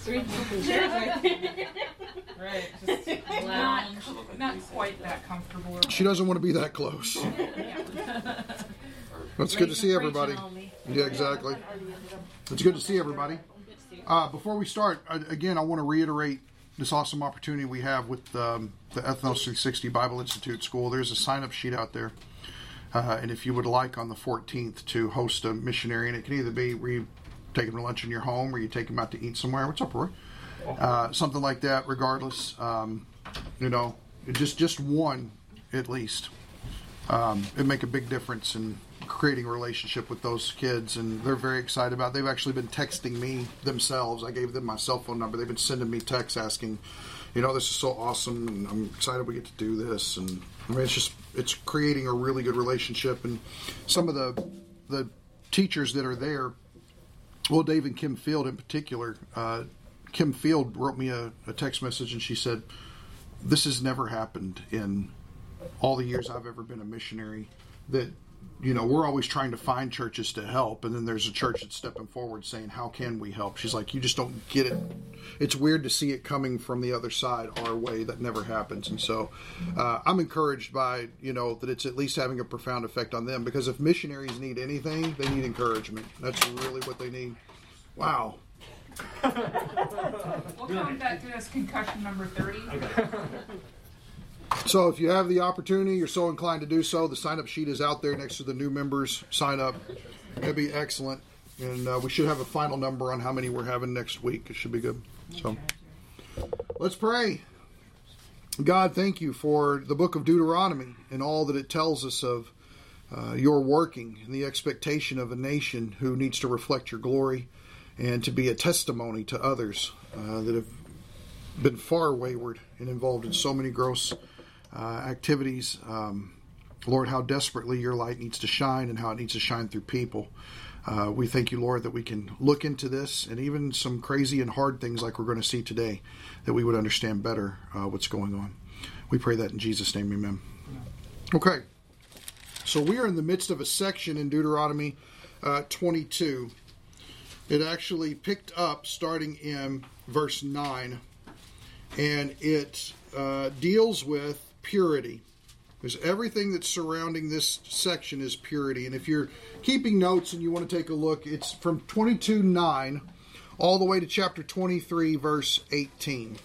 Three Right. Just Not, lounge. not quite that comfortable. She doesn't want to be that close. It's good to see everybody. Yeah, exactly. It's good to see everybody. Uh, before we start, uh, again, I want to reiterate this awesome opportunity we have with um, the Ethnos 360 Bible Institute School. There's a sign up sheet out there. Uh, and if you would like on the 14th to host a missionary, and it can either be where you take them to lunch in your home or you take them out to eat somewhere. What's up, Roy? Uh, something like that, regardless. Um, you know, just just one at least. Um, it'd make a big difference in creating a relationship with those kids, and they're very excited about. It. They've actually been texting me themselves. I gave them my cell phone number. They've been sending me texts asking, you know, this is so awesome, and I'm excited we get to do this. And I mean, it's just it's creating a really good relationship. And some of the the teachers that are there, well, Dave and Kim Field in particular. Uh, Kim Field wrote me a, a text message, and she said, "This has never happened in all the years I've ever been a missionary that you know we're always trying to find churches to help and then there's a church that's stepping forward saying how can we help? She's like you just don't get it. It's weird to see it coming from the other side our way. That never happens. And so uh, i'm encouraged by you know that it's at least having a profound effect on them because if missionaries need anything they need encouragement. That's really what they need. Wow. We'll count that as concussion number 30. So if you have the opportunity, you're so inclined to do so, the sign up sheet is out there next to the new members sign up. That'd be excellent. And uh, we should have a final number on how many we're having next week. It should be good. So let's pray. God, thank you for the book of Deuteronomy and all that it tells us of uh, your working and the expectation of a nation who needs to reflect your glory and to be a testimony to others uh, that have been far wayward and involved in so many gross activities. Um, Lord, how desperately your light needs to shine and how it needs to shine through people. Uh, we thank you, Lord, that we can look into this and even some crazy and hard things like we're going to see today, that we would understand better uh, what's going on. We pray that in Jesus' name, amen. Okay, so we are in the midst of a section in Deuteronomy uh, 22. It actually picked up starting in verse 9, and it uh, deals with purity. Because everything that's surrounding this section is purity. And if you're keeping notes and you want to take a look, it's from 22 9 all the way to chapter 23, verse 18.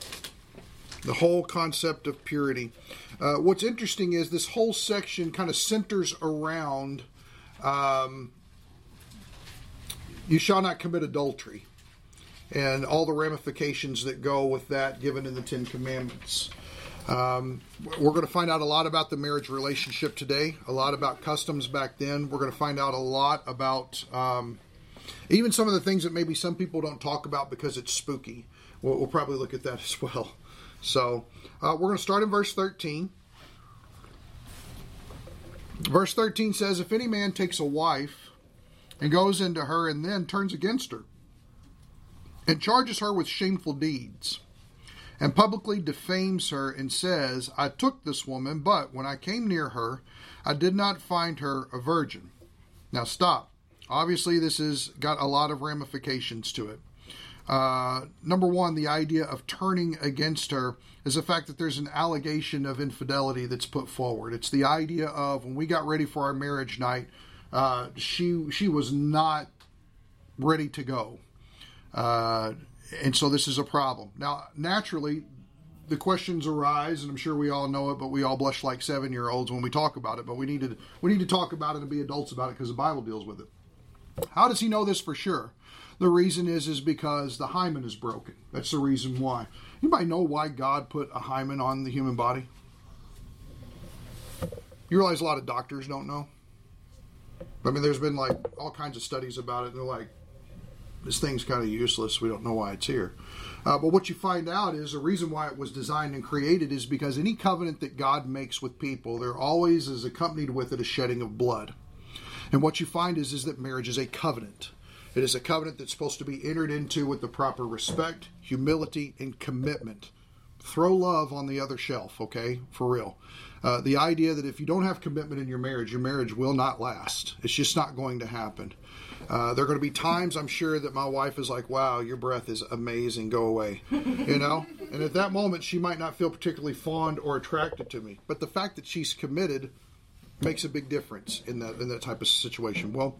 The whole concept of purity. Uh, what's interesting is this whole section kind of centers around um, you shall not commit adultery and all the ramifications that go with that given in the Ten Commandments. Um, we're going to find out a lot about the marriage relationship today, a lot about customs back then. We're going to find out a lot about um, even some of the things that maybe some people don't talk about because it's spooky. We'll, we'll probably look at that as well. So uh, we're going to start in verse 13. Verse 13 says, If any man takes a wife and goes into her and then turns against her and charges her with shameful deeds and publicly defames her and says, I took this woman, but when I came near her, I did not find her a virgin. Now, stop. Obviously, this has got a lot of ramifications to it. Uh, number one, the idea of turning against her is the fact that there's an allegation of infidelity that's put forward. It's the idea of when we got ready for our marriage night, uh, she she was not ready to go. Uh, and so this is a problem. Now, naturally, the questions arise, and I'm sure we all know it, but we all blush like seven year olds when we talk about it. But we need to we need to talk about it and be adults about it because the Bible deals with it. How does he know this for sure? The reason is is because the hymen is broken. That's the reason why. Anybody know why God put a hymen on the human body? You realize a lot of doctors don't know. I mean, there's been like all kinds of studies about it, and they're like, this thing's kind of useless. We don't know why it's here. Uh, but what you find out is the reason why it was designed and created is because any covenant that God makes with people, there always is accompanied with it a shedding of blood. And what you find is, is that marriage is a covenant. It is a covenant that's supposed to be entered into with the proper respect, humility, and commitment throw love on the other shelf, okay? For real. Uh, the idea that if you don't have commitment in your marriage, your marriage will not last. It's just not going to happen. Uh, there are going to be times I'm sure that my wife is like, "Wow, your breath is amazing. Go away," you know. and at that moment, she might not feel particularly fond or attracted to me, but the fact that she's committed makes a big difference in that in that type of situation. Well,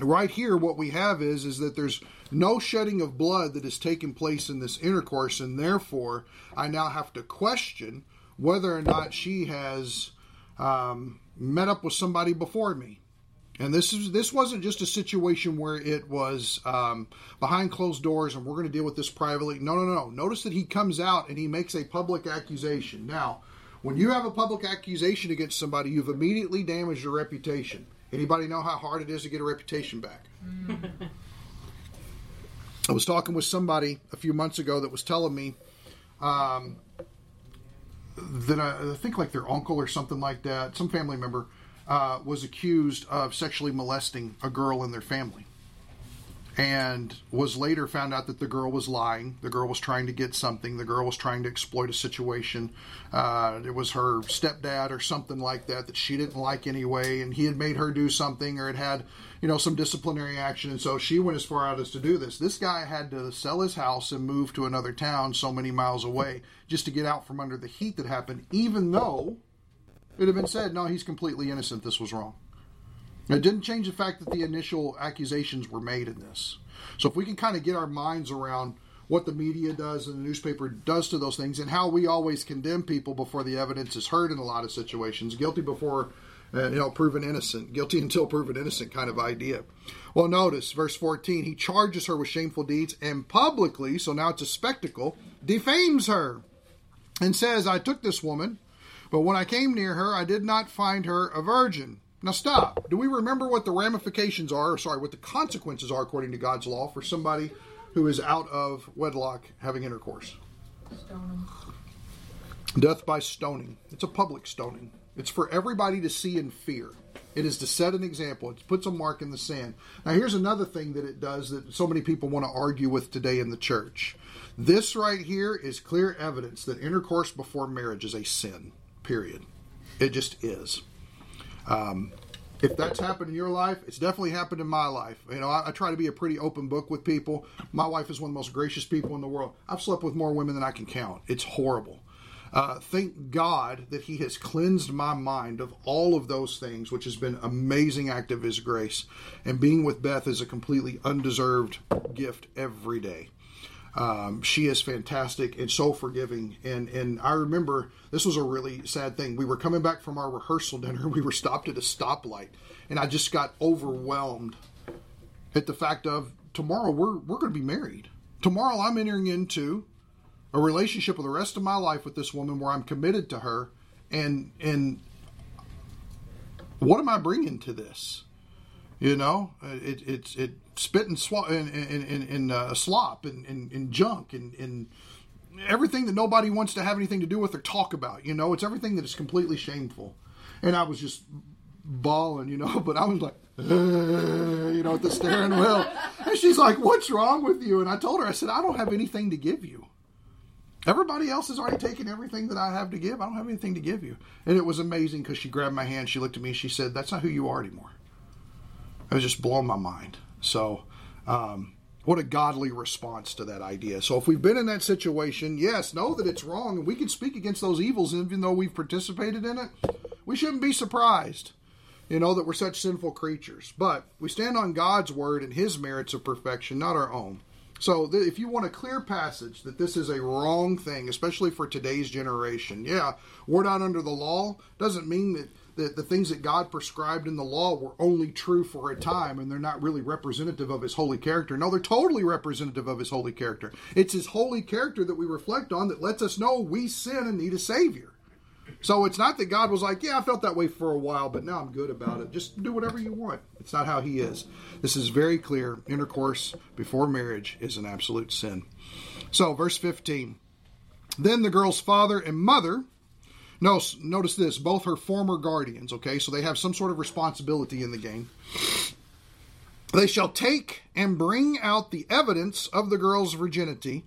right here, what we have is is that there's no shedding of blood that has taken place in this intercourse, and therefore, I now have to question whether or not she has um, met up with somebody before me. And this is this wasn't just a situation where it was um, behind closed doors and we're going to deal with this privately. No, no, no. Notice that he comes out and he makes a public accusation. Now, when you have a public accusation against somebody, you've immediately damaged your reputation. Anybody know how hard it is to get a reputation back? I was talking with somebody a few months ago that was telling me um, that I, I think like their uncle or something like that, some family member, uh, was accused of sexually molesting a girl in their family. And was later found out that the girl was lying. The girl was trying to get something. The girl was trying to exploit a situation. Uh, it was her stepdad or something like that that she didn't like anyway, and he had made her do something or it had, you know, some disciplinary action. And so she went as far out as to do this. This guy had to sell his house and move to another town so many miles away just to get out from under the heat that happened, even though it had been said, no, he's completely innocent. This was wrong. It didn't change the fact that the initial accusations were made in this. So if we can kind of get our minds around what the media does and the newspaper does to those things and how we always condemn people before the evidence is heard in a lot of situations, guilty before uh, you know proven innocent, guilty until proven innocent kind of idea. Well, notice verse 14, he charges her with shameful deeds and publicly, so now it's a spectacle, defames her and says, I took this woman, but when I came near her, I did not find her a virgin. Now stop. Do we remember what the ramifications are, sorry, what the consequences are according to God's law for somebody who is out of wedlock having intercourse? Stone 'em. Death by stoning. It's a public stoning. It's for everybody to see and fear. It is to set an example. It puts a mark in the sand. Now, here's another thing that it does that so many people want to argue with today in the church. This right here is clear evidence that intercourse before marriage is a sin, period. It just is. Um, if that's happened in your life, it's definitely happened in my life. You know, I, I try to be a pretty open book with people. My wife is one of the most gracious people in the world. I've slept with more women than I can count. It's horrible. Uh, thank God that He has cleansed my mind of all of those things, which has been amazing act of His grace. And being with Beth is a completely undeserved gift every day. Um, she is fantastic and so forgiving. And and I remember this was a really sad thing. We were coming back from our rehearsal dinner. We were stopped at a stoplight, and I just got overwhelmed at the fact of tomorrow we're we're going to be married. Tomorrow I'm entering into a relationship for the rest of my life with this woman where I'm committed to her, and and what am I bringing to this? You know, it it's it spit and swat and in, in, in uh, slop and, and, and junk and, and everything that nobody wants to have anything to do with or talk about. You know, it's everything that is completely shameful. And I was just bawling, you know, but I was like, "Uh," you know, at the steering wheel. And she's like, "What's wrong with you?" And I told her, I said, "I don't have anything to give you." Everybody else has already taken everything that I have to give. I don't have anything to give you. And it was amazing because she grabbed my hand, she looked at me, and she said, That's not who you are anymore. It was just blowing my mind. So, um, what a godly response to that idea. So, if we've been in that situation, yes, know that it's wrong, and we can speak against those evils, even though we've participated in it. We shouldn't be surprised, you know, that we're such sinful creatures. But we stand on God's word and His merits of perfection, not our own. So, th- if you want a clear passage that this is a wrong thing, especially for today's generation, yeah, we're not under the law, doesn't mean that that the things that God prescribed in the law were only true for a time and they're not really representative of his holy character. No, they're totally representative of his holy character. It's his holy character that we reflect on that lets us know we sin and need a savior. So it's not that God was like, yeah, I felt that way for a while, but now I'm good about it. Just do whatever you want. It's not how he is. This is very clear. Intercourse before marriage is an absolute sin. So, verse 15. Then the girl's father and mother no, notice this, both her former guardians, okay? So they have some sort of responsibility in the game. They shall take and bring out the evidence of the girl's virginity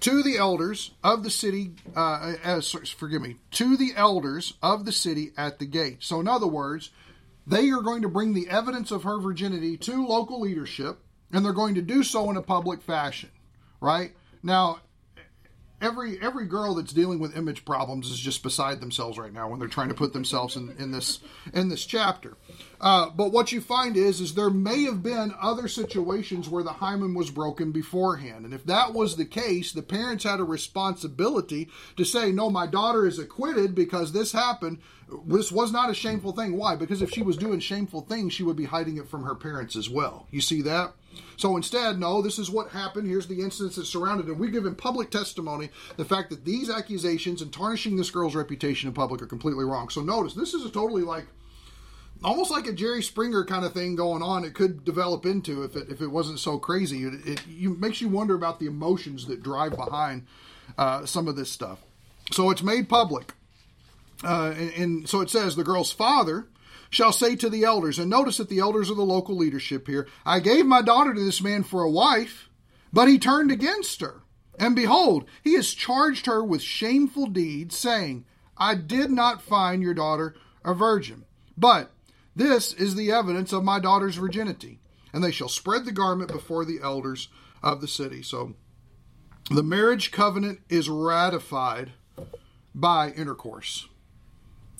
to the elders of the city, uh, as, forgive me, to the elders of the city at the gate. So, in other words, they are going to bring the evidence of her virginity to local leadership, and they're going to do so in a public fashion, right? Now, every every girl that's dealing with image problems is just beside themselves right now when they're trying to put themselves in, in this in this chapter. Uh, but what you find is is there may have been other situations where the hymen was broken beforehand, and if that was the case, the parents had a responsibility to say, "No, my daughter is acquitted because this happened." This was not a shameful thing. Why? Because if she was doing shameful things, she would be hiding it from her parents as well. You see that? So instead, no, this is what happened. Here's the incidents that surrounded it. We give in public testimony the fact that these accusations and tarnishing this girl's reputation in public are completely wrong. So notice, this is a totally like almost like a Jerry Springer kind of thing going on. It could develop into if it if it wasn't so crazy. It, it you, makes you wonder about the emotions that drive behind uh, some of this stuff. So it's made public, uh, and, and so it says the girl's father shall say to the elders, and notice that the elders are the local leadership here, I gave my daughter to this man for a wife, but he turned against her. And behold, he has charged her with shameful deeds, saying, I did not find your daughter a virgin. But this is the evidence of my daughter's virginity. And they shall spread the garment before the elders of the city. So the marriage covenant is ratified by intercourse.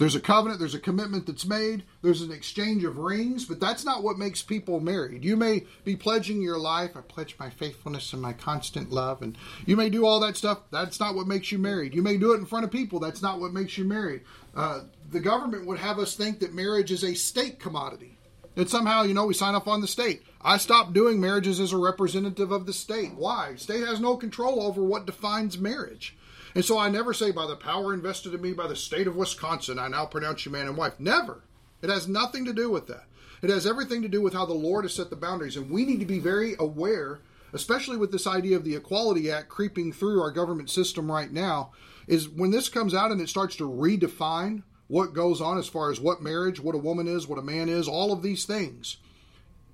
There's a covenant, there's a commitment that's made, there's an exchange of rings, but that's not what makes people married. You may be pledging your life, I pledge my faithfulness and my constant love, and you may do all that stuff. That's not what makes you married. You may do it in front of people, that's not what makes you married. Uh, the government would have us think that marriage is a state commodity. That somehow, you know, we sign up on the state. I stopped doing marriages as a representative of the state. Why? State has no control over what defines marriage. And so I never say, by the power invested in me by the state of Wisconsin, I now pronounce you man and wife. Never. It has nothing to do with that. It has everything to do with how the Lord has set the boundaries. And we need to be very aware, especially with this idea of the Equality Act creeping through our government system right now, is when this comes out and it starts to redefine what goes on as far as what marriage, what a woman is, what a man is, all of these things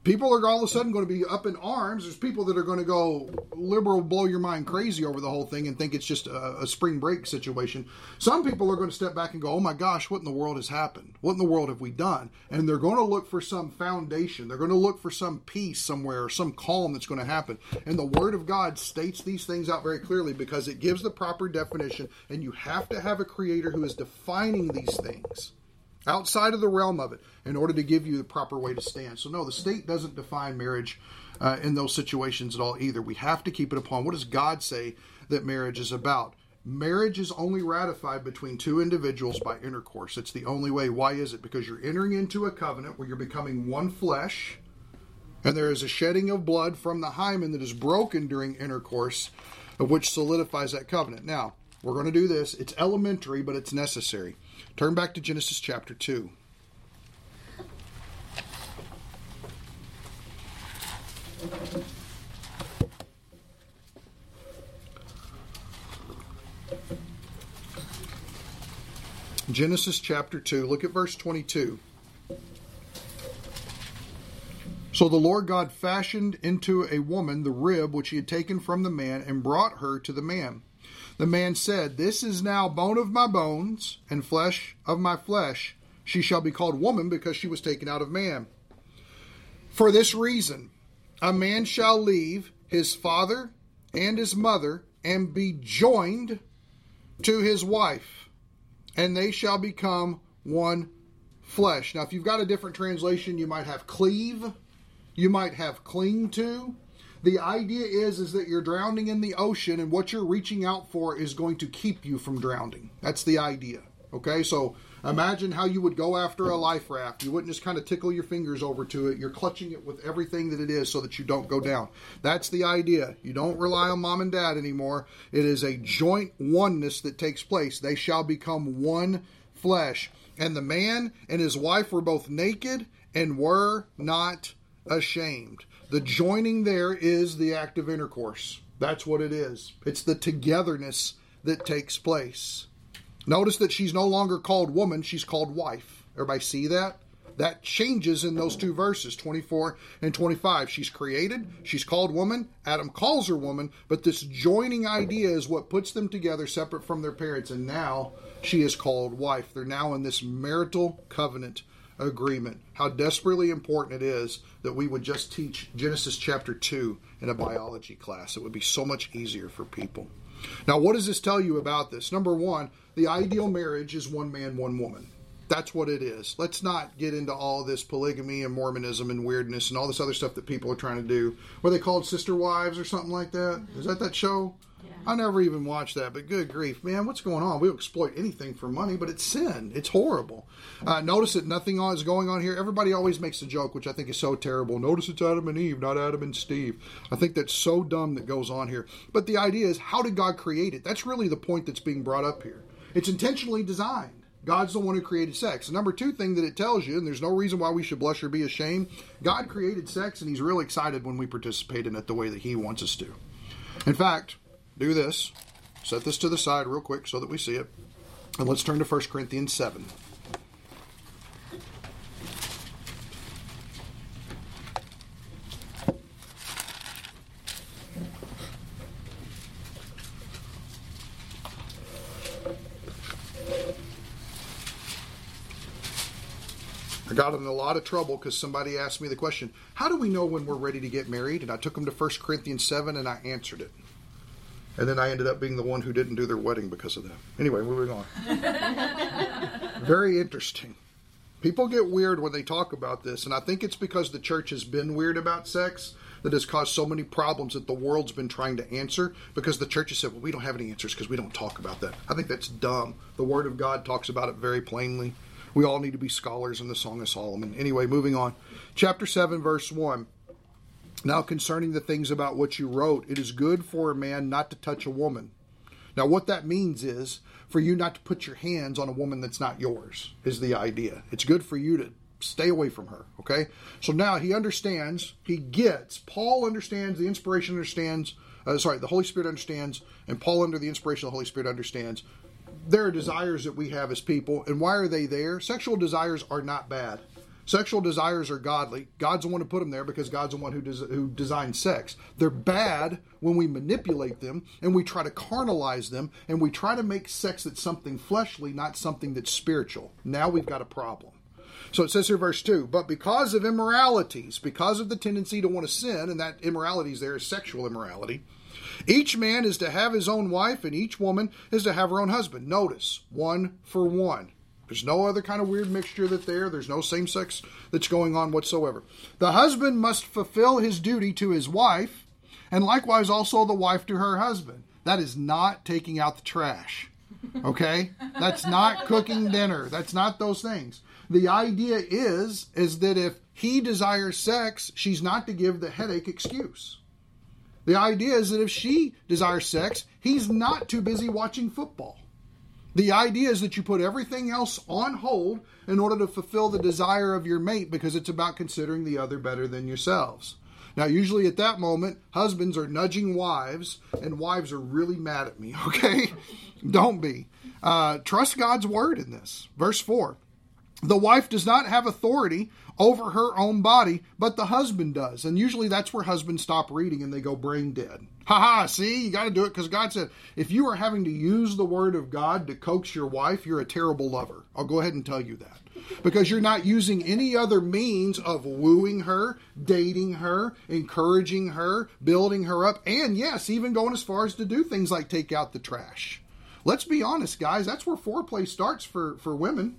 people are all of a sudden going to be up in arms. There's people that are going to go liberal, blow your mind crazy over the whole thing and think it's just a, a, spring break situation. Some people are going to step back and go, oh my gosh, what in the world has happened? What in the world have we done? And they're going to look for some foundation. They're going to look for some peace somewhere or some calm that's going to happen. And the Word of God states these things out very clearly because it gives the proper definition. And you have to have a creator who is defining these things outside of the realm of it in order to give you the proper way to stand. So, no, the state doesn't define marriage uh, in those situations at all either. We have to keep it upon what does God say that marriage is about. Marriage is only ratified between two individuals by intercourse. It's the only way. Why is it? Because you're entering into a covenant where you're becoming one flesh, and there is a shedding of blood from the hymen that is broken during intercourse, which solidifies that covenant. Now, we're going to do this. It's elementary, but it's necessary. Turn back to Genesis chapter 2. Genesis chapter 2, look at verse 22. So the Lord God fashioned into a woman the rib which he had taken from the man and brought her to the man. The man said, This is now bone of my bones and flesh of my flesh. She shall be called woman because she was taken out of man. For this reason, a man shall leave his father and his mother and be joined to his wife, and they shall become one flesh. Now, if you've got a different translation, you might have cleave, you might have cling to, the idea is is that you're drowning in the ocean and what you're reaching out for is going to keep you from drowning. That's the idea. Okay? So imagine how you would go after a life raft. You wouldn't just kind of tickle your fingers over to it. You're clutching it with everything that it is so that you don't go down. That's the idea. You don't rely on mom and dad anymore. It is a joint oneness that takes place. They shall become one flesh. And the man and his wife were both naked and were not ashamed. The joining there is the act of intercourse. That's what it is. It's the togetherness that takes place. Notice that she's no longer called woman, she's called wife. Everybody see that? That changes in those two verses, 24 and 25. She's created, she's called woman, Adam calls her woman, but this joining idea is what puts them together separate from their parents, and now she is called wife. They're now in this marital covenant agreement. How desperately important it is that we would just teach Genesis chapter 2 in a biology class. It would be so much easier for people. Now, what does this tell you about this? Number one, the ideal marriage is one man, one woman. That's what it is. Let's not get into all this polygamy and Mormonism and weirdness and all this other stuff that people are trying to do. Were they called sister wives or something like that? Is that that show? Yeah. I never even watched that, but good grief, man, what's going on? We'll exploit anything for money, but it's sin. It's horrible. Uh, notice that nothing is going on here. Everybody always makes a joke, which I think is so terrible. Notice it's Adam and Eve, not Adam and Steve. I think that's so dumb that goes on here. But the idea is, how did God create it? That's really the point that's being brought up here. It's intentionally designed. God's the one who created sex. The number two thing that it tells you, and there's no reason why we should blush or be ashamed, God created sex and He's really excited when we participate in it the way that He wants us to. In fact, do this. Set this to the side real quick so that we see it. And let's turn to 1 Corinthians 7. I got in a lot of trouble because somebody asked me the question, How do we know when we're ready to get married? And I took them to 1 Corinthians 7 and I answered it. And then I ended up being the one who didn't do their wedding because of that. Anyway, moving on. Very interesting. People get weird when they talk about this, and I think it's because the church has been weird about sex that has caused so many problems that the world's been trying to answer because the church has said, well, we don't have any answers because we don't talk about that. I think that's dumb. The Word of God talks about it very plainly. We all need to be scholars in the Song of Solomon. Anyway, moving on. Chapter 7, verse 1. Now, concerning the things about which you wrote, it is good for a man not to touch a woman. Now, what that means is for you not to put your hands on a woman that's not yours, is the idea. It's good for you to stay away from her, okay? So now he understands, he gets, Paul understands, the inspiration understands, uh, sorry, the Holy Spirit understands, and Paul, under the inspiration of the Holy Spirit, understands. There are desires that we have as people, and why are they there? Sexual desires are not bad. Sexual desires are godly. God's the one who put them there because God's the one who, des- who designed sex. They're bad when we manipulate them and we try to carnalize them and we try to make sex that's something fleshly, not something that's spiritual. Now we've got a problem. So it says here, verse 2 But because of immoralities, because of the tendency to want to sin, and that immoralities there is sexual immorality, each man is to have his own wife, and each woman is to have her own husband. Notice, one for one. There's no other kind of weird mixture that there. There's no same sex that's going on whatsoever. The husband must fulfill his duty to his wife, and likewise also the wife to her husband. That is not taking out the trash. Okay? That's not cooking dinner. That's not those things. The idea is is that if he desires sex, she's not to give the headache excuse. The idea is that if she desires sex, he's not too busy watching football. The idea is that you put everything else on hold in order to fulfill the desire of your mate because it's about considering the other better than yourselves. Now, usually at that moment, husbands are nudging wives, and wives are really mad at me, okay? Don't be. Uh, trust God's word in this. Verse 4 The wife does not have authority over her own body, but the husband does. And usually that's where husbands stop reading and they go brain dead. Ha ha, see, you got to do it because God said, if you are having to use the word of God to coax your wife, you're a terrible lover. I'll go ahead and tell you that. Because you're not using any other means of wooing her, dating her, encouraging her, building her up, and yes, even going as far as to do things like take out the trash. Let's be honest, guys, that's where foreplay starts for, for women.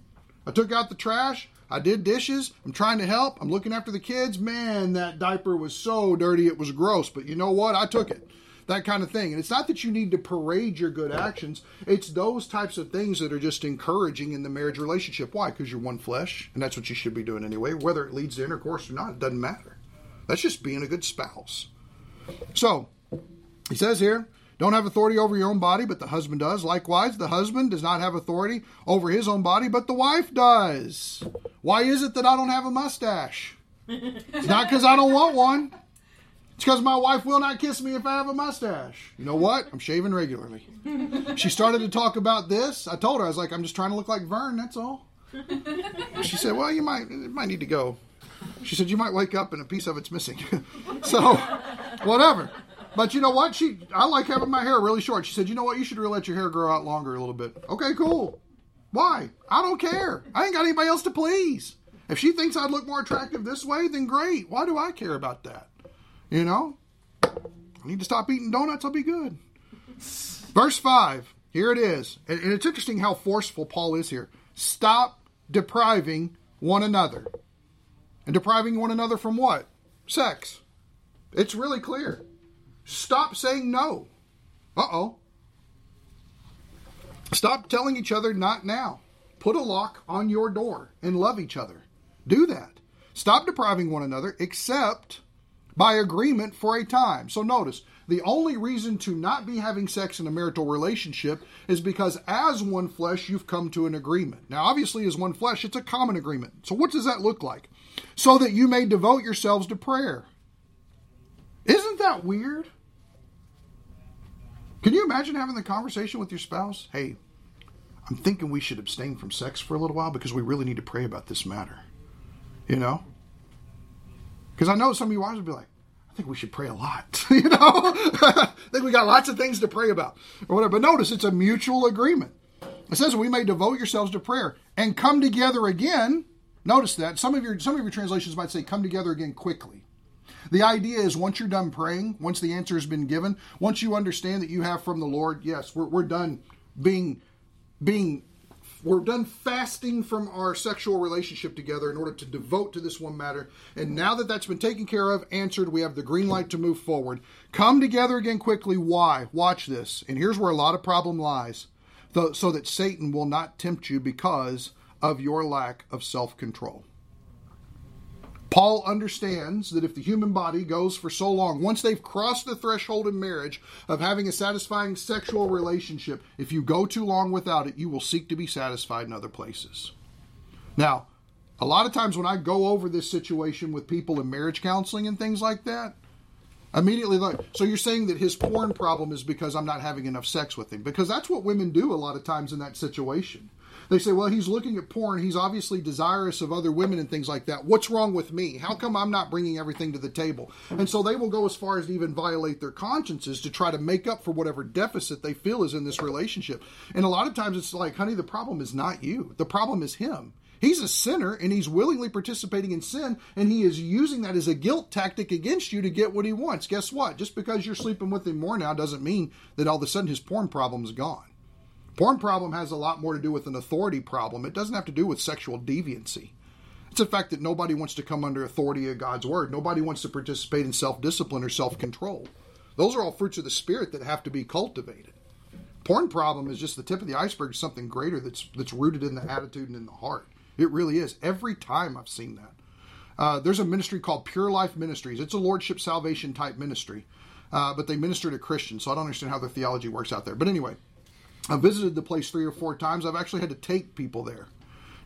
I took out the trash. I did dishes. I'm trying to help. I'm looking after the kids. Man, that diaper was so dirty, it was gross. But you know what? I took it. That kind of thing. And it's not that you need to parade your good actions, it's those types of things that are just encouraging in the marriage relationship. Why? Because you're one flesh, and that's what you should be doing anyway. Whether it leads to intercourse or not, it doesn't matter. That's just being a good spouse. So, he says here, don't have authority over your own body, but the husband does. Likewise, the husband does not have authority over his own body, but the wife does. Why is it that I don't have a mustache? It's not because I don't want one. It's because my wife will not kiss me if I have a mustache. You know what? I'm shaving regularly. She started to talk about this. I told her, I was like, I'm just trying to look like Vern, that's all. She said, "Well, you might it might need to go." She said, "You might wake up and a piece of it's missing." so, whatever. But you know what? She I like having my hair really short. She said, "You know what? You should really let your hair grow out longer a little bit." Okay, cool. Why? I don't care. I ain't got anybody else to please. If she thinks I'd look more attractive this way, then great. Why do I care about that? You know? I need to stop eating donuts, I'll be good. Verse 5, here it is. And and it's interesting how forceful Paul is here. Stop depriving one another. And depriving one another from what? Sex. It's really clear. Stop saying no. Uh oh. Stop telling each other not now. Put a lock on your door and love each other. Do that. Stop depriving one another except by agreement for a time. So notice, the only reason to not be having sex in a marital relationship is because as one flesh you've come to an agreement. Now obviously as one flesh it's a common agreement. So what does that look like? So that you may devote yourselves to prayer. Isn't that weird? Can you imagine having the conversation with your spouse? Hey, I'm thinking we should abstain from sex for a little while because we really need to pray about this matter. You know? Because I know some of you wives would be like, I think we should pray a lot. you know? I think we got lots of things to pray about. Or whatever. But notice it's a mutual agreement. It says we may devote yourselves to prayer and come together again. Notice that. Some of your some of your translations might say come together again quickly. The idea is once you're done praying, once the answer has been given, once you understand that you have from the Lord, yes, we're, we're done being being we're done fasting from our sexual relationship together in order to devote to this one matter. And now that that's been taken care of, answered, we have the green light to move forward. Come together again quickly. Why? Watch this. And here's where a lot of problem lies. So that Satan will not tempt you because of your lack of self control. Paul understands that if the human body goes for so long, once they've crossed the threshold in marriage of having a satisfying sexual relationship, if you go too long without it, you will seek to be satisfied in other places. Now, a lot of times when I go over this situation with people in marriage counseling and things like that, immediately like, so you're saying that his porn problem is because I'm not having enough sex with him? Because that's what women do a lot of times in that situation. They say, well, he's looking at porn. He's obviously desirous of other women and things like that. What's wrong with me? How come I'm not bringing everything to the table? And so they will go as far as to even violate their consciences to try to make up for whatever deficit they feel is in this relationship. And a lot of times it's like, honey, the problem is not you. The problem is him. He's a sinner and he's willingly participating in sin and he is using that as a guilt tactic against you to get what he wants. Guess what? Just because you're sleeping with him more now doesn't mean that all of a sudden his porn problem's gone. Porn problem has a lot more to do with an authority problem. It doesn't have to do with sexual deviancy. It's the fact that nobody wants to come under authority of God's word. Nobody wants to participate in self discipline or self control. Those are all fruits of the spirit that have to be cultivated. Porn problem is just the tip of the iceberg, something greater that's that's rooted in the attitude and in the heart. It really is. Every time I've seen that. Uh, there's a ministry called Pure Life Ministries. It's a Lordship Salvation type ministry, uh, but they minister to Christians, so I don't understand how the theology works out there. But anyway, I visited the place three or four times. I've actually had to take people there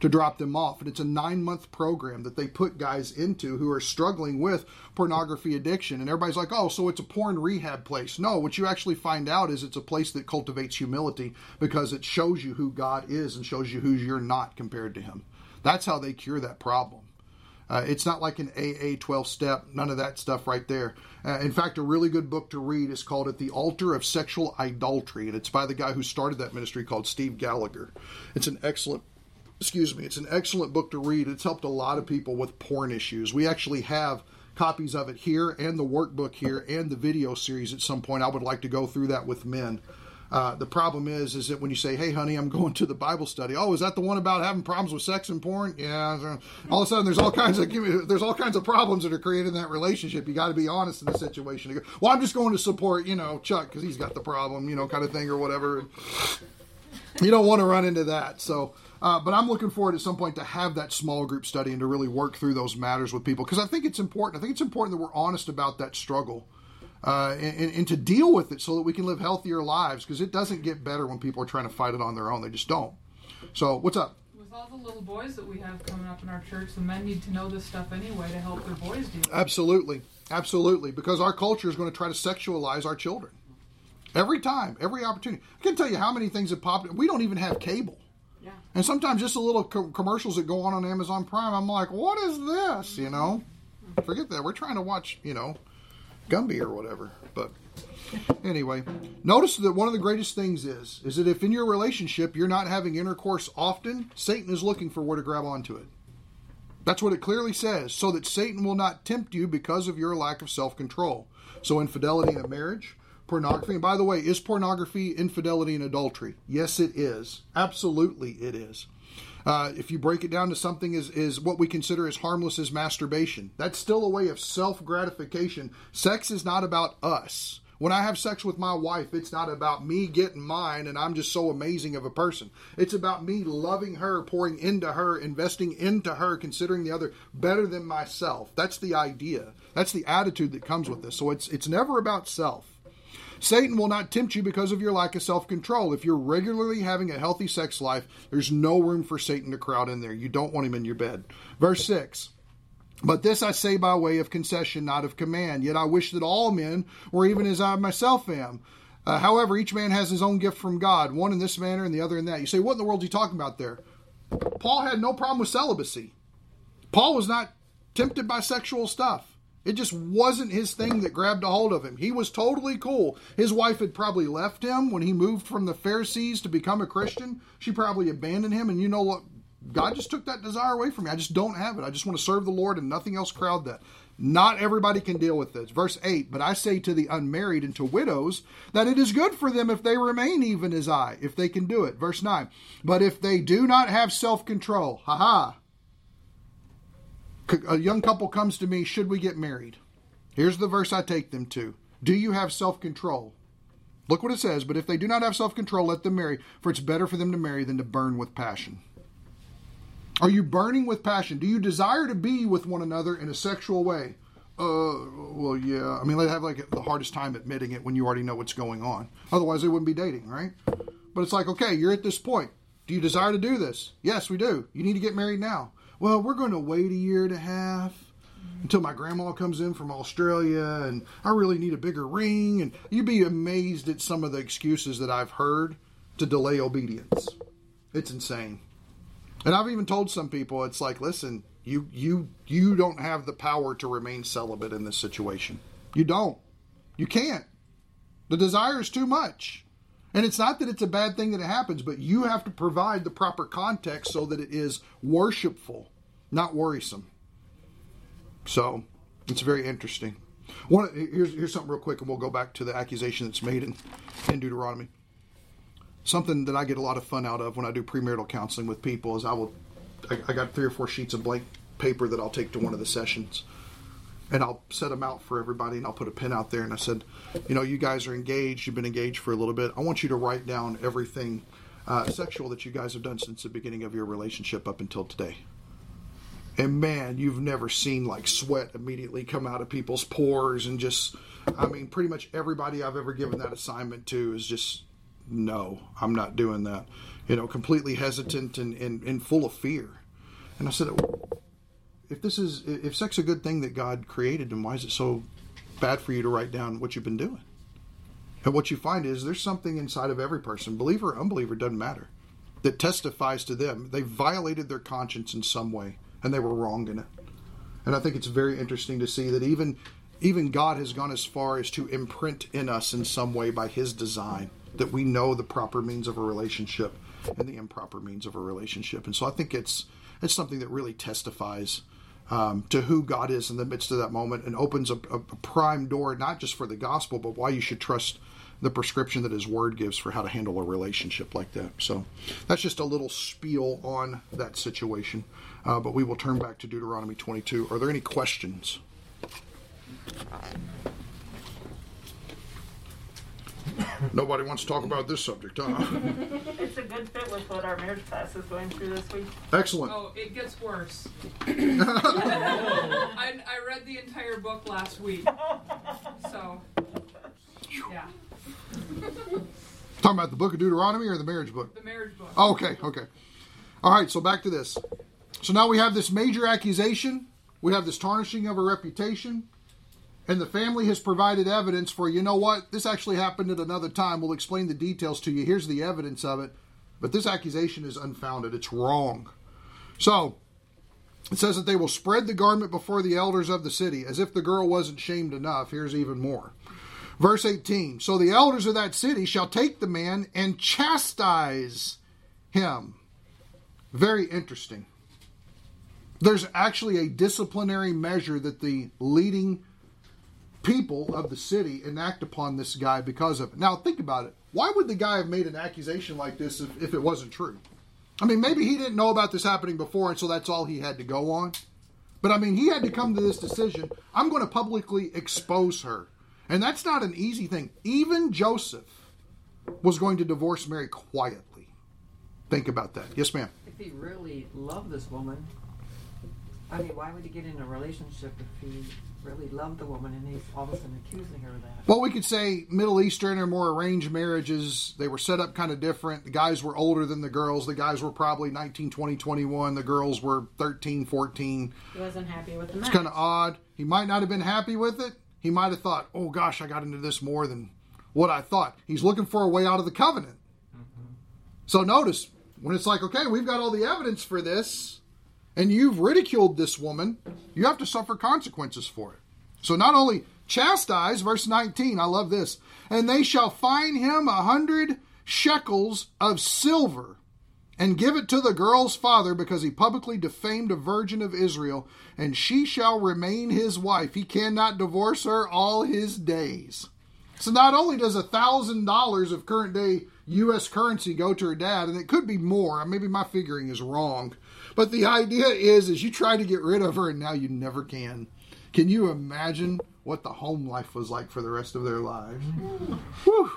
to drop them off. And it's a nine month program that they put guys into who are struggling with pornography addiction. And everybody's like, oh, so it's a porn rehab place. No, what you actually find out is it's a place that cultivates humility because it shows you who God is and shows you who you're not compared to Him. That's how they cure that problem. Uh, it's not like an AA 12 step, none of that stuff right there. Uh, in fact, a really good book to read is called At the Altar of Sexual Idolatry, and it's by the guy who started that ministry called Steve Gallagher. It's an excellent excuse me, it's an excellent book to read. It's helped a lot of people with porn issues. We actually have copies of it here and the workbook here and the video series at some point. I would like to go through that with men. Uh, the problem is, is that when you say, "Hey, honey, I'm going to the Bible study," oh, is that the one about having problems with sex and porn? Yeah. All of a sudden, there's all kinds of there's all kinds of problems that are created in that relationship. You got to be honest in the situation. Well, I'm just going to support, you know, Chuck because he's got the problem, you know, kind of thing or whatever. You don't want to run into that. So, uh, but I'm looking forward at some point to have that small group study and to really work through those matters with people because I think it's important. I think it's important that we're honest about that struggle uh, and, and, to deal with it so that we can live healthier lives because it doesn't get better when people are trying to fight it on their own. They just don't. So, what's up? With all the little boys that we have coming up in our church, the men need to know this stuff anyway to help their boys deal. Absolutely, absolutely, because our culture is going to try to sexualize our children every time, every opportunity. I can tell you how many things have popped. We don't even have cable. Yeah. And sometimes just the little co- commercials that go on on Amazon Prime, I'm like, what is this? You know, forget that. We're trying to watch, you know, Gumby or whatever. But anyway, notice that one of the greatest things is is that if in your relationship you're not having intercourse often, Satan is looking for where to grab onto it. That's what it clearly says, so that Satan will not tempt you because of your lack of self control. So, infidelity in a marriage, pornography, and by the way, is pornography infidelity and adultery? Yes, it is. Absolutely, it is. Uh, if you break it down to something is is what we consider as harmless as masturbation. That's still a way of self gratification. Sex is not about us. When I have sex with my wife, it's not about me getting mine and I'm just so amazing of a person. It's about me loving her, pouring into her, investing into her, considering the other better than myself. That's the idea. That's the attitude that comes with this. So it's it's never about self. Satan will not tempt you because of your lack of self control. If you're regularly having a healthy sex life, there's no room for Satan to crowd in there. You don't want him in your bed. Verse 6 But this I say by way of concession, not of command. Yet I wish that all men were even as I myself am. Uh, however, each man has his own gift from God, one in this manner and the other in that. You say, what in the world are you talking about there? Paul had no problem with celibacy. Paul was not tempted by sexual stuff. It just wasn't his thing that grabbed a hold of him. He was totally cool. His wife had probably left him when he moved from the Pharisees to become a Christian. She probably abandoned him. And you know what? God just took that desire away from me. I just don't have it. I just want to serve the Lord and nothing else crowd that. Not everybody can deal with this. Verse 8 But I say to the unmarried and to widows that it is good for them if they remain even as I, if they can do it. Verse 9 But if they do not have self control, haha, a young couple comes to me, should we get married? Here's the verse I take them to. Do you have self control? Look what it says. But if they do not have self control, let them marry, for it's better for them to marry than to burn with passion. Are you burning with passion? Do you desire to be with one another in a sexual way? Uh, well, yeah. I mean, they have like the hardest time admitting it when you already know what's going on. Otherwise, they wouldn't be dating, right? But it's like, okay, you're at this point. Do you desire to do this? Yes, we do. You need to get married now. Well, we're going to wait a year and a half until my grandma comes in from Australia and I really need a bigger ring. And you'd be amazed at some of the excuses that I've heard to delay obedience. It's insane. And I've even told some people, it's like, listen, you you you don't have the power to remain celibate in this situation. You don't. You can't. The desire is too much. And it's not that it's a bad thing that it happens, but you have to provide the proper context so that it is worshipful, not worrisome. So it's very interesting. One here's here's something real quick, and we'll go back to the accusation that's made in, in Deuteronomy. Something that I get a lot of fun out of when I do premarital counseling with people is I will I, I got three or four sheets of blank paper that I'll take to one of the sessions and I'll set them out for everybody and I'll put a pin out there and I said, you know, you guys are engaged, you've been engaged for a little bit. I want you to write down everything uh, sexual that you guys have done since the beginning of your relationship up until today. And man, you've never seen like sweat immediately come out of people's pores and just, I mean, pretty much everybody I've ever given that assignment to is just, no, I'm not doing that. You know, completely hesitant and, and, and full of fear. And I said, oh, if this is if sex is a good thing that God created, then why is it so bad for you to write down what you've been doing? And what you find is there's something inside of every person, believer or unbeliever, doesn't matter, that testifies to them. They violated their conscience in some way, and they were wrong in it. And I think it's very interesting to see that even even God has gone as far as to imprint in us in some way by His design that we know the proper means of a relationship and the improper means of a relationship. And so I think it's it's something that really testifies um, to who God is in the midst of that moment and opens a, a, prime door, not just for the gospel, but why you should trust the prescription that His Word gives for how to handle a relationship like that. So that's just a little spiel on that situation. Uh, but we will turn back to Deuteronomy 22. Are there any questions? Nobody wants to talk about this subject, huh? It's a good fit with what our marriage class is going through this week. Excellent. Oh, it gets worse. I, I read the entire book last week. So, yeah, Talking about the book of Deuteronomy or the marriage book? the marriage book. Oh, okay, okay. All right, so back to this. So now we have this major accusation, we have this tarnishing of a reputation, and the family has provided evidence for, you know what, this actually happened at another time. We'll explain the details to you. Here's the evidence of it. But this accusation is unfounded. It's wrong. So, it says that they will spread the garment before the elders of the city, as if the girl wasn't shamed enough. Here's even more. Verse 18 So the elders of that city shall take the man and chastise him. Very interesting. There's actually a disciplinary measure that the leading people of the city enact upon this guy because of it. Now, think about it. Why would the guy have made an accusation like this if, if it wasn't true? I mean, maybe he didn't know about this happening before, and so that's all he had to go on. But I mean, he had to come to this decision. I'm going to publicly expose her. And that's not an easy thing. Even Joseph was going to divorce Mary quietly. Think about that. Yes, ma'am. If he really loved this woman, I mean, why would he get in a relationship if he really loved the woman and he's all of a sudden accusing her of that? Well, we could say Middle Eastern or more arranged marriages, they were set up kind of different. The guys were older than the girls. The guys were probably 19, 20, 21. The girls were 13, 14. He wasn't happy with the It's kind of odd. He might not have been happy with it. He might have thought, oh gosh, I got into this more than what I thought. He's looking for a way out of the covenant. Mm-hmm. So notice, when it's like, okay, we've got all the evidence for this, and you've ridiculed this woman, you have to suffer consequences for it. So not only chastise, verse 19, I love this, and they shall fine him a hundred shekels of silver and give it to the girl's father because he publicly defamed a virgin of Israel, and she shall remain his wife. He cannot divorce her all his days. So not only does a thousand dollars of current day U.S. currency go to her dad, and it could be more. Maybe my figuring is wrong, but the idea is, is you try to get rid of her, and now you never can. Can you imagine what the home life was like for the rest of their lives? Mm. Whew.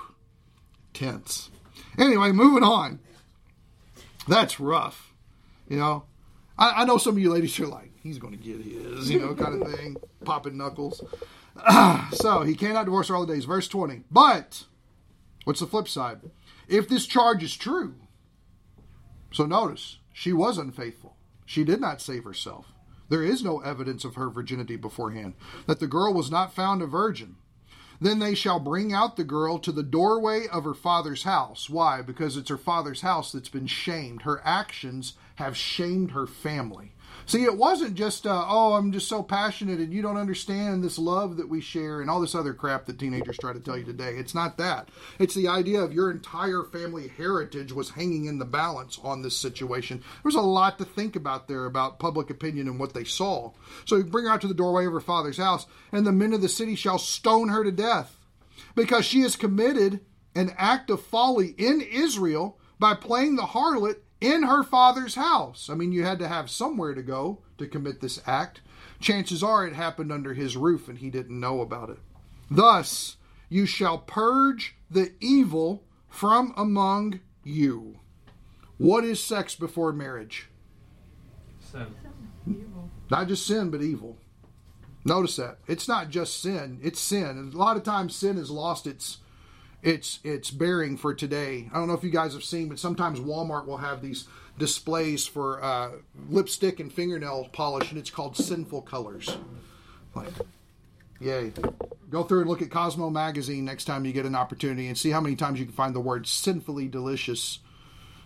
Tense. Anyway, moving on. That's rough. You know, I, I know some of you ladies are like, he's going to get his, you know, kind of thing, popping knuckles. so he cannot divorce her all the days. Verse 20. But, what's the flip side? If this charge is true, so notice, she was unfaithful. She did not save herself. There is no evidence of her virginity beforehand, that the girl was not found a virgin. Then they shall bring out the girl to the doorway of her father's house. Why? Because it's her father's house that's been shamed. Her actions have shamed her family. See, it wasn't just, uh, oh, I'm just so passionate and you don't understand this love that we share and all this other crap that teenagers try to tell you today. It's not that. It's the idea of your entire family heritage was hanging in the balance on this situation. There's a lot to think about there about public opinion and what they saw. So you bring her out to the doorway of her father's house, and the men of the city shall stone her to death because she has committed an act of folly in Israel by playing the harlot in her father's house. I mean, you had to have somewhere to go to commit this act. Chances are it happened under his roof and he didn't know about it. Thus, you shall purge the evil from among you. What is sex before marriage? Sin. Not just sin, but evil. Notice that. It's not just sin, it's sin. And a lot of times sin has lost its its its bearing for today. I don't know if you guys have seen, but sometimes Walmart will have these displays for uh, lipstick and fingernail polish, and it's called sinful colors. Like, yay! Go through and look at Cosmo magazine next time you get an opportunity, and see how many times you can find the word "sinfully delicious."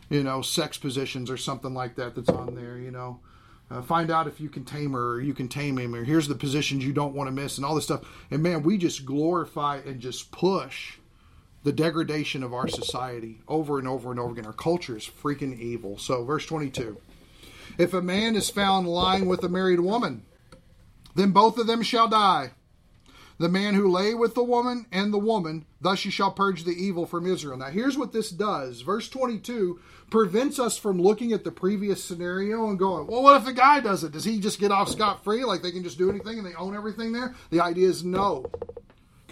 You know, sex positions or something like that that's on there. You know. Uh, find out if you can tame her or you can tame him or here's the positions you don't want to miss and all this stuff and man we just glorify and just push the degradation of our society over and over and over again. Our culture is freaking evil. So, verse 22 If a man is found lying with a married woman, then both of them shall die. The man who lay with the woman and the woman, thus you shall purge the evil from Israel. Now, here's what this does. Verse 22 prevents us from looking at the previous scenario and going, well, what if the guy does it? Does he just get off scot free? Like they can just do anything and they own everything there? The idea is no.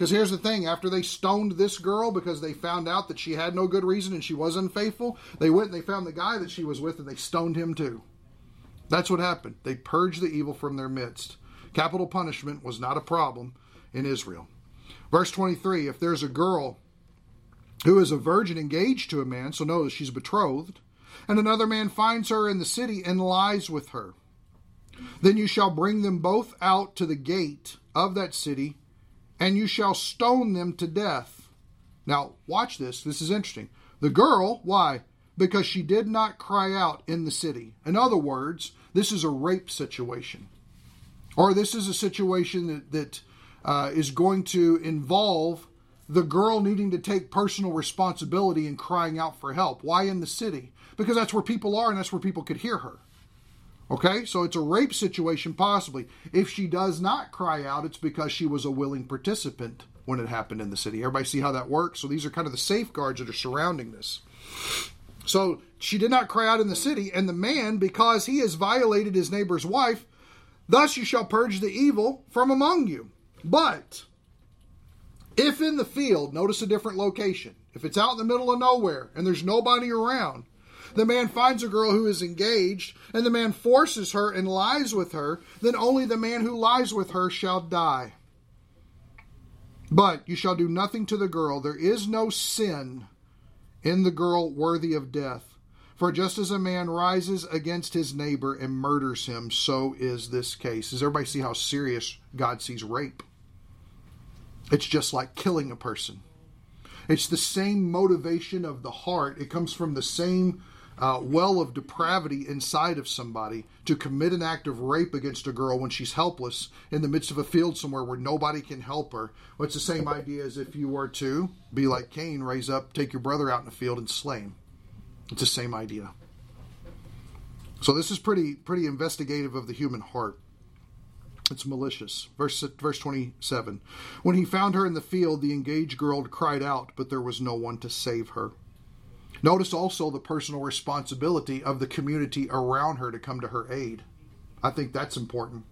Because here's the thing after they stoned this girl because they found out that she had no good reason and she was unfaithful, they went and they found the guy that she was with and they stoned him too. That's what happened. They purged the evil from their midst. Capital punishment was not a problem in Israel. Verse 23 If there's a girl who is a virgin engaged to a man, so notice she's betrothed, and another man finds her in the city and lies with her, then you shall bring them both out to the gate of that city and you shall stone them to death. Now, watch this. This is interesting. The girl, why? because she did not cry out in the city. In other words, this is a rape situation. Or this is a situation that, that uh, is going to involve the girl needing to take personal responsibility and crying out for help. Why in the city? Because that's where people are and that's where people could hear her. Okay, so it's a rape situation, possibly. If she does not cry out, it's because she was a willing participant when it happened in the city. Everybody see how that works? So these are kind of the safeguards that are surrounding this. So she did not cry out in the city, and the man, because he has violated his neighbor's wife, thus you shall purge the evil from among you. But if in the field, notice a different location, if it's out in the middle of nowhere and there's nobody around, the man finds a girl who is engaged, and the man forces her and lies with her, then only the man who lies with her shall die. But you shall do nothing to the girl. There is no sin in the girl worthy of death. For just as a man rises against his neighbor and murders him, so is this case. Does everybody see how serious God sees rape? It's just like killing a person. It's the same motivation of the heart. It comes from the same uh, well of depravity inside of somebody to commit an act of rape against a girl when she's helpless in the midst of a field somewhere where nobody can help her. Well, it's the same idea as if you were to be like Cain, raise up, take your brother out in the field and slay him. It's the same idea. So this is pretty pretty investigative of the human heart. It's malicious. Verse verse 27. When he found her in the field, the engaged girl cried out, but there was no one to save her. Notice also the personal responsibility of the community around her to come to her aid. I think that's important.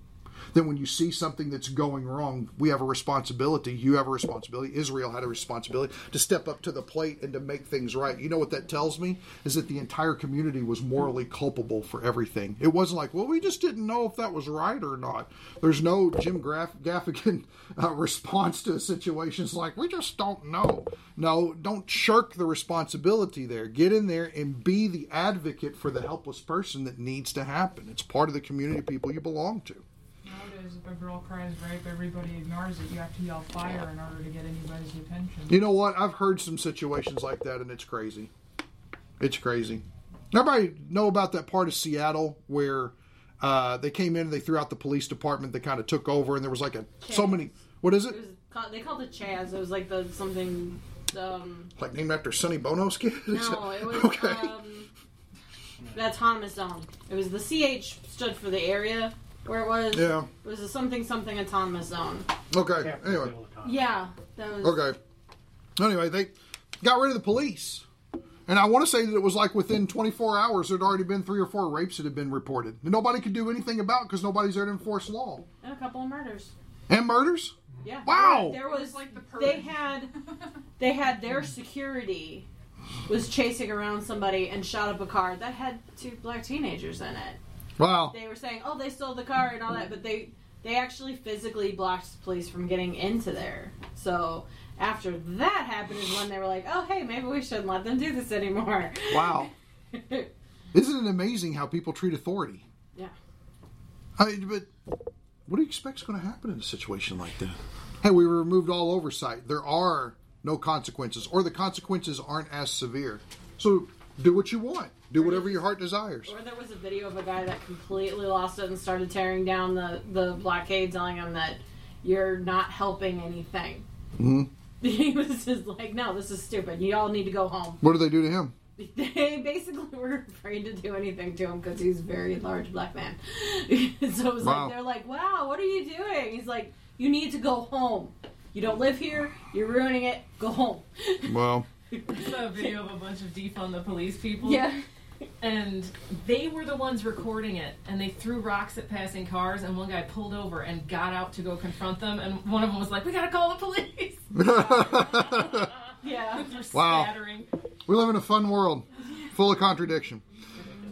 Then, when you see something that's going wrong, we have a responsibility. You have a responsibility. Israel had a responsibility to step up to the plate and to make things right. You know what that tells me? Is that the entire community was morally culpable for everything. It wasn't like, well, we just didn't know if that was right or not. There's no Jim Graff- Gaffigan uh, response to situations like, we just don't know. No, don't shirk the responsibility there. Get in there and be the advocate for the helpless person that needs to happen. It's part of the community of people you belong to. Nowadays, if a girl cries rape, everybody ignores it. You have to yell fire in order to get anybody's attention. You know what? I've heard some situations like that, and it's crazy. It's crazy. Everybody know about that part of Seattle where uh, they came in and they threw out the police department. They kind of took over, and there was like a so many. What is it? It was they called it Chaz. It was like the something. Um, Like named after Sonny Bono's kid? no, it was okay. um, the autonomous zone. It was the CH stood for the area where it was. yeah. It was a something something autonomous zone. Okay. Anyway. Yeah, that was. Okay. Anyway, they got rid of the police. And I want to say that it was like within 24 hours, there'd already been three or four rapes that had been reported. And nobody could do anything about because nobody's there to enforce law. And a couple of murders. And murders? Yeah. Wow. There was It's like the they had they had their security was chasing around somebody and shot up a car that had two black teenagers in it. Wow. They were saying, "Oh, they stole the car and all that," but they they actually physically blocked the police from getting into there. So after that happened is when they were like, "Oh, hey, maybe we shouldn't let them do this anymore." Wow. Isn't it amazing how people treat authority? Yeah. I mean, but what do you expect is going to happen in a situation like that? Hey, we removed all oversight. There are no consequences, or the consequences aren't as severe. So do what you want. Do whatever your heart desires. Or there was a video of a guy that completely lost it and started tearing down the, the blockade, telling him that you're not helping anything. hmm He was just like, no, this is stupid. You all need to go home. What do they do to him? They basically were afraid to do anything to him because he's a very large black man. so it was Wow. like, they're like, wow, what are you doing? He's like, you need to go home. You don't live here. You're ruining it. Go home. Well, It's a video of a bunch of defund the police people. yeah. And they were the ones recording it, and they threw rocks at passing cars, and one guy pulled over and got out to go confront them, and one of them was like, "We gotta call the police." Yeah. They're Wow. scattering. we live in a fun world, full of contradiction.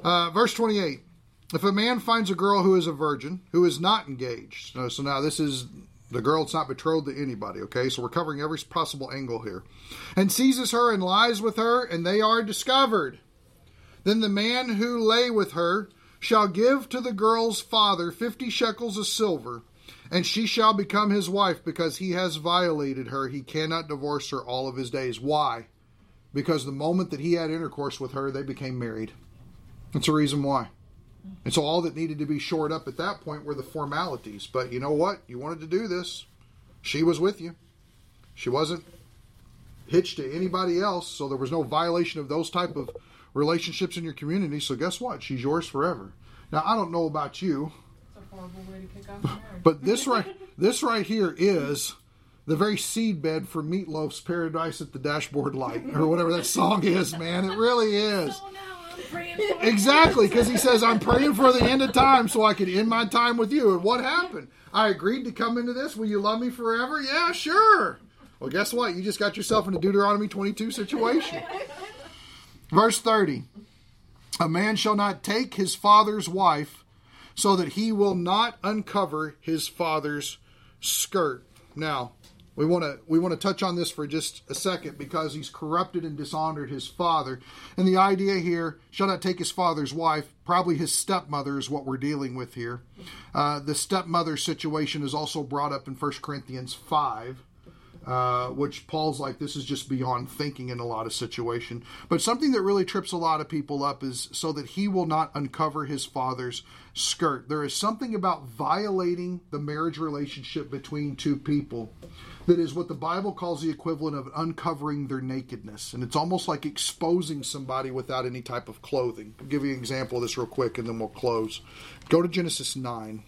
Uh, verse 28. If a man finds a girl who is a virgin, who is not engaged, uh, so now this is the girl that's not betrothed to anybody, okay? So we're covering every possible angle here. And seizes her and lies with her, and they are discovered. Then the man who lay with her shall give to the girl's father fifty shekels of silver, and she shall become his wife because he has violated her. He cannot divorce her all of his days. Why? because the moment that he had intercourse with her, they became married. That's the reason why. And so all that needed to be shored up at that point were the formalities. But you know what? You wanted to do this. She was with you. She wasn't hitched to anybody else, so there was no violation of those type of relationships in your community. So guess what? She's yours forever. Now I don't know about you, It's a horrible way to kick off marriage. but this right this right here is the very seedbed for Meatloaf's Paradise at the Dashboard Light or whatever that song is, man. It really is. No, I'm praying for Exactly, because he says, I'm praying for the end of time so I can end my time with you. And what happened? I agreed to come into this. Will you love me forever? Yeah, sure. Well, guess what? You just got yourself in a Deuteronomy 22 situation. Verse 30 A man shall not take his father's wife so that he will not uncover his father's skirt. Now, we want to we want to touch on this for just a second because he's corrupted and dishonored his father. And the idea here shall not take his father's wife, probably his stepmother is what we're dealing with here. Uh, the stepmother situation is also brought up in 1 Corinthians 5. Uh, which Paul's like, this is just beyond thinking in a lot of situation. But something that really trips a lot of people up is so that he will not uncover his father's skirt. There is something about violating the marriage relationship between two people that is what the Bible calls the equivalent of uncovering their nakedness. And it's almost like exposing somebody without any type of clothing. I'll give you an example of this real quick and then we'll close. Go to Genesis 9.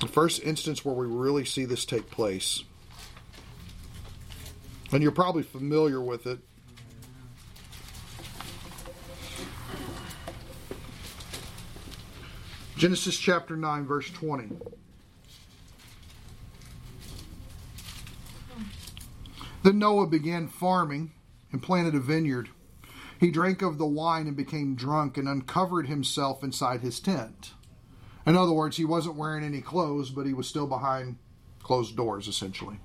The first instance where we really see this take place. And you're probably familiar with it. Genesis chapter 9, verse 20. Then Noah began farming and planted a vineyard. He drank of the wine and became drunk and uncovered himself inside his tent. In other words, he wasn't wearing any clothes, but he was still behind closed doors, essentially.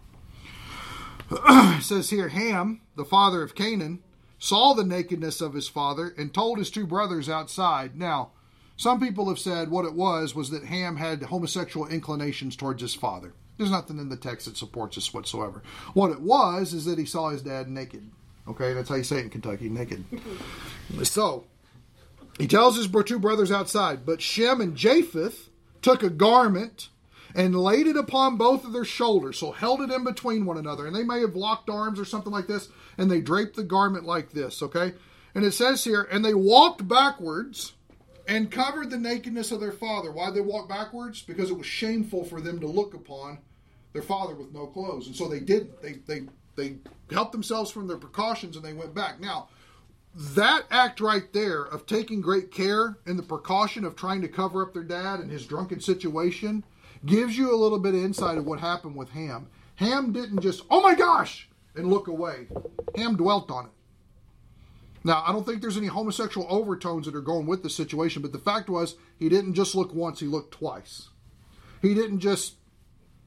it says here Ham, the father of Canaan, saw the nakedness of his father and told his two brothers outside. Now, some people have said what it was was that Ham had homosexual inclinations towards his father. There's nothing in the text that supports this whatsoever. What it was is that he saw his dad naked. Okay, that's how you say it in Kentucky, naked. so, he tells his two brothers outside, but Shem and Japheth took a garment and laid it upon both of their shoulders, so held it in between one another. And they may have locked arms or something like this, and they draped the garment like this, okay? And it says here, and they walked backwards and covered the nakedness of their father. Why they walk backwards? Because it was shameful for them to look upon their father with no clothes. And so they did. They they they helped themselves from their precautions and they went back. Now, that act right there of taking great care and the precaution of trying to cover up their dad and his drunken situation gives you a little bit of insight of what happened with Ham. Ham didn't just, oh my gosh, and look away. Ham dwelt on it. Now, I don't think there's any homosexual overtones that are going with the situation, but the fact was he didn't just look once, he looked twice. He didn't just,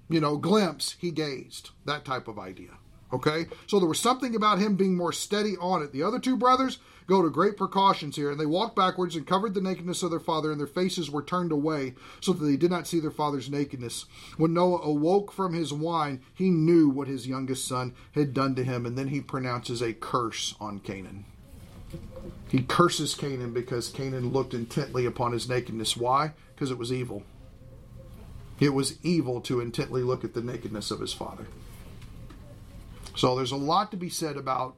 you know, glimpse, he gazed. That type of idea. Okay? So there was something about him being more steady on it. The other two brothers go to great precautions here, and they walked backwards and covered the nakedness of their father, and their faces were turned away so that they did not see their father's nakedness. When Noah awoke from his wine, he knew what his youngest son had done to him, and then he pronounces a curse on Canaan. He curses Canaan because Canaan looked intently upon his nakedness. Why? Because it was evil. It was evil to intently look at the nakedness of his father. So there's a lot to be said about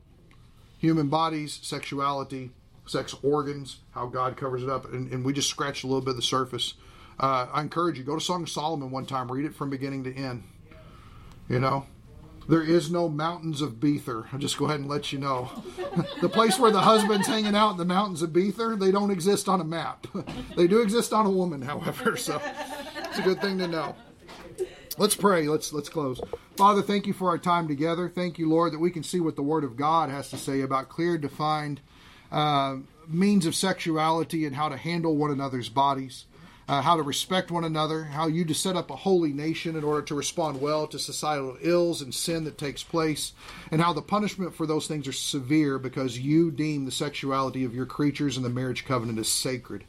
human bodies, sexuality, sex organs, how God covers it up, and, and we just scratched a little bit of the surface. Uh, I encourage you go to Song of Solomon one time, read it from beginning to end. You know, there is no mountains of Bether. I'll just go ahead and let you know. the place where the husband's hanging out in the mountains of Bether, they don't exist on a map. they do exist on a woman, however. So it's a good thing to know. Let's pray. Let's let's close. Father, thank you for our time together. Thank you, Lord, that we can see what the Word of God has to say about clear, defined uh, means of sexuality and how to handle one another's bodies, uh, how to respect one another, how you to set up a holy nation in order to respond well to societal ills and sin that takes place, and how the punishment for those things are severe because you deem the sexuality of your creatures and the marriage covenant as sacred.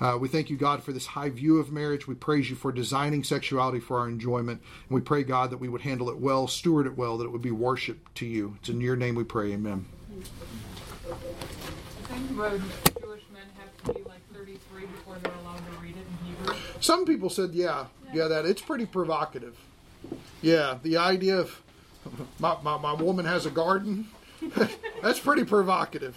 Uh, we thank you, God, for this high view of marriage. We praise you for designing sexuality for our enjoyment. And we pray, God, that we would handle it well, steward it well, that it would be worship to you. It's in your name we pray. Amen. Thank you, Some people said, yeah, yeah, that it's pretty provocative. Yeah, the idea of my, my, my woman has a garden, that's pretty provocative.